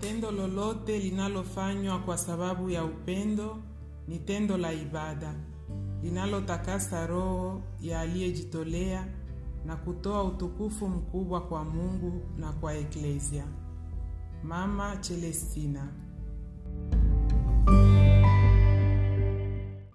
Tendo lolote linalofanywa kwa sababu ya upendo ni tendo la ibada linalotakasa roho ya aliyejitolea na kutoa utukufu mkubwa kwa Mungu na kwa Eklesia. Mama Celestina